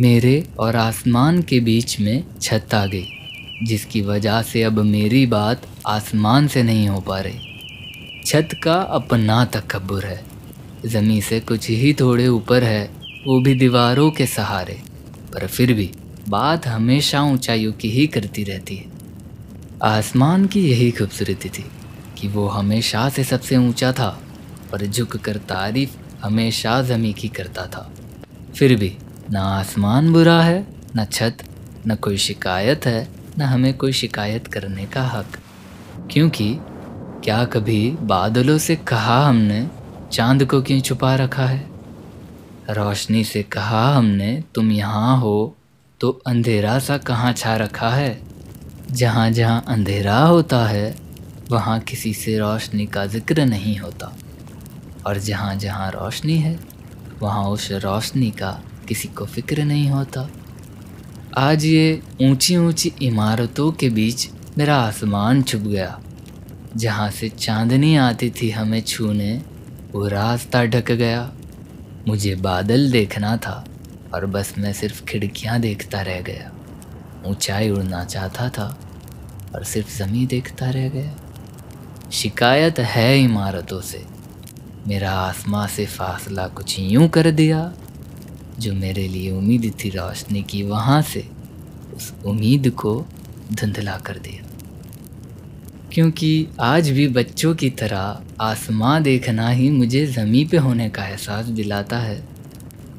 मेरे और आसमान के बीच में छत आ गई, जिसकी वजह से अब मेरी बात आसमान से नहीं हो पा रही। छत का अपना तकबर है। ज़मीन से कुछ ही थोड़े ऊपर है, वो भी दीवारों के सहारे। पर फिर भी बात हमेशा ऊंचाइयों की ही करती रहती है। आसमान की यही खूबसूरती थी कि वो हमेशा से सबसे ऊँचा था और झुक कर तारीफ़ हमेशा ज़मी की करता था। फिर भी ना आसमान बुरा है, न छत, न कोई शिकायत है, न हमें कोई शिकायत करने का हक। क्योंकि क्या कभी बादलों से कहा हमने, चाँद को क्यों छुपा रखा है? रोशनी से कहा हमने, तुम यहाँ हो तो अंधेरा सा कहाँ छा रखा है? जहाँ जहाँ अंधेरा होता है, वहाँ किसी से रोशनी का ज़िक्र नहीं होता। और जहाँ जहाँ रोशनी है, वहाँ उस रोशनी का किसी को फ़िक्र नहीं होता। आज ये ऊँची ऊँची इमारतों के बीच मेरा आसमान छुप गया। जहाँ से चांदनी आती थी हमें छूने, वो रास्ता ढक गया। मुझे बादल देखना था, और बस मैं सिर्फ़ खिड़कियाँ देखता रह गया। ऊंचाई उड़ना चाहता था, और सिर्फ़ ज़मीन देखता रह गया। शिकायत है इमारतों से। मेरा आसमां से फासला कुछ यूँ कर दिया जो मेरे लिए उम्मीद थी रोशनी की, वहाँ से उस उम्मीद को धुंधला कर दिया। क्योंकि आज भी बच्चों की तरह आसमां देखना ही मुझे ज़मीं पे होने का एहसास दिलाता है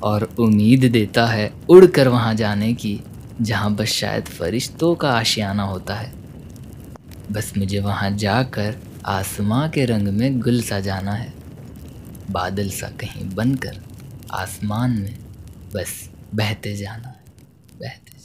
और उम्मीद देता है उड़ कर वहाँ जाने की, जहाँ बस शायद फरिश्तों का आशियाना होता है। बस मुझे वहाँ जाकर आसमां के रंग में गुल सा जाना है। बादल सा कहीं बनकर आसमान में बस बहते जाना बहते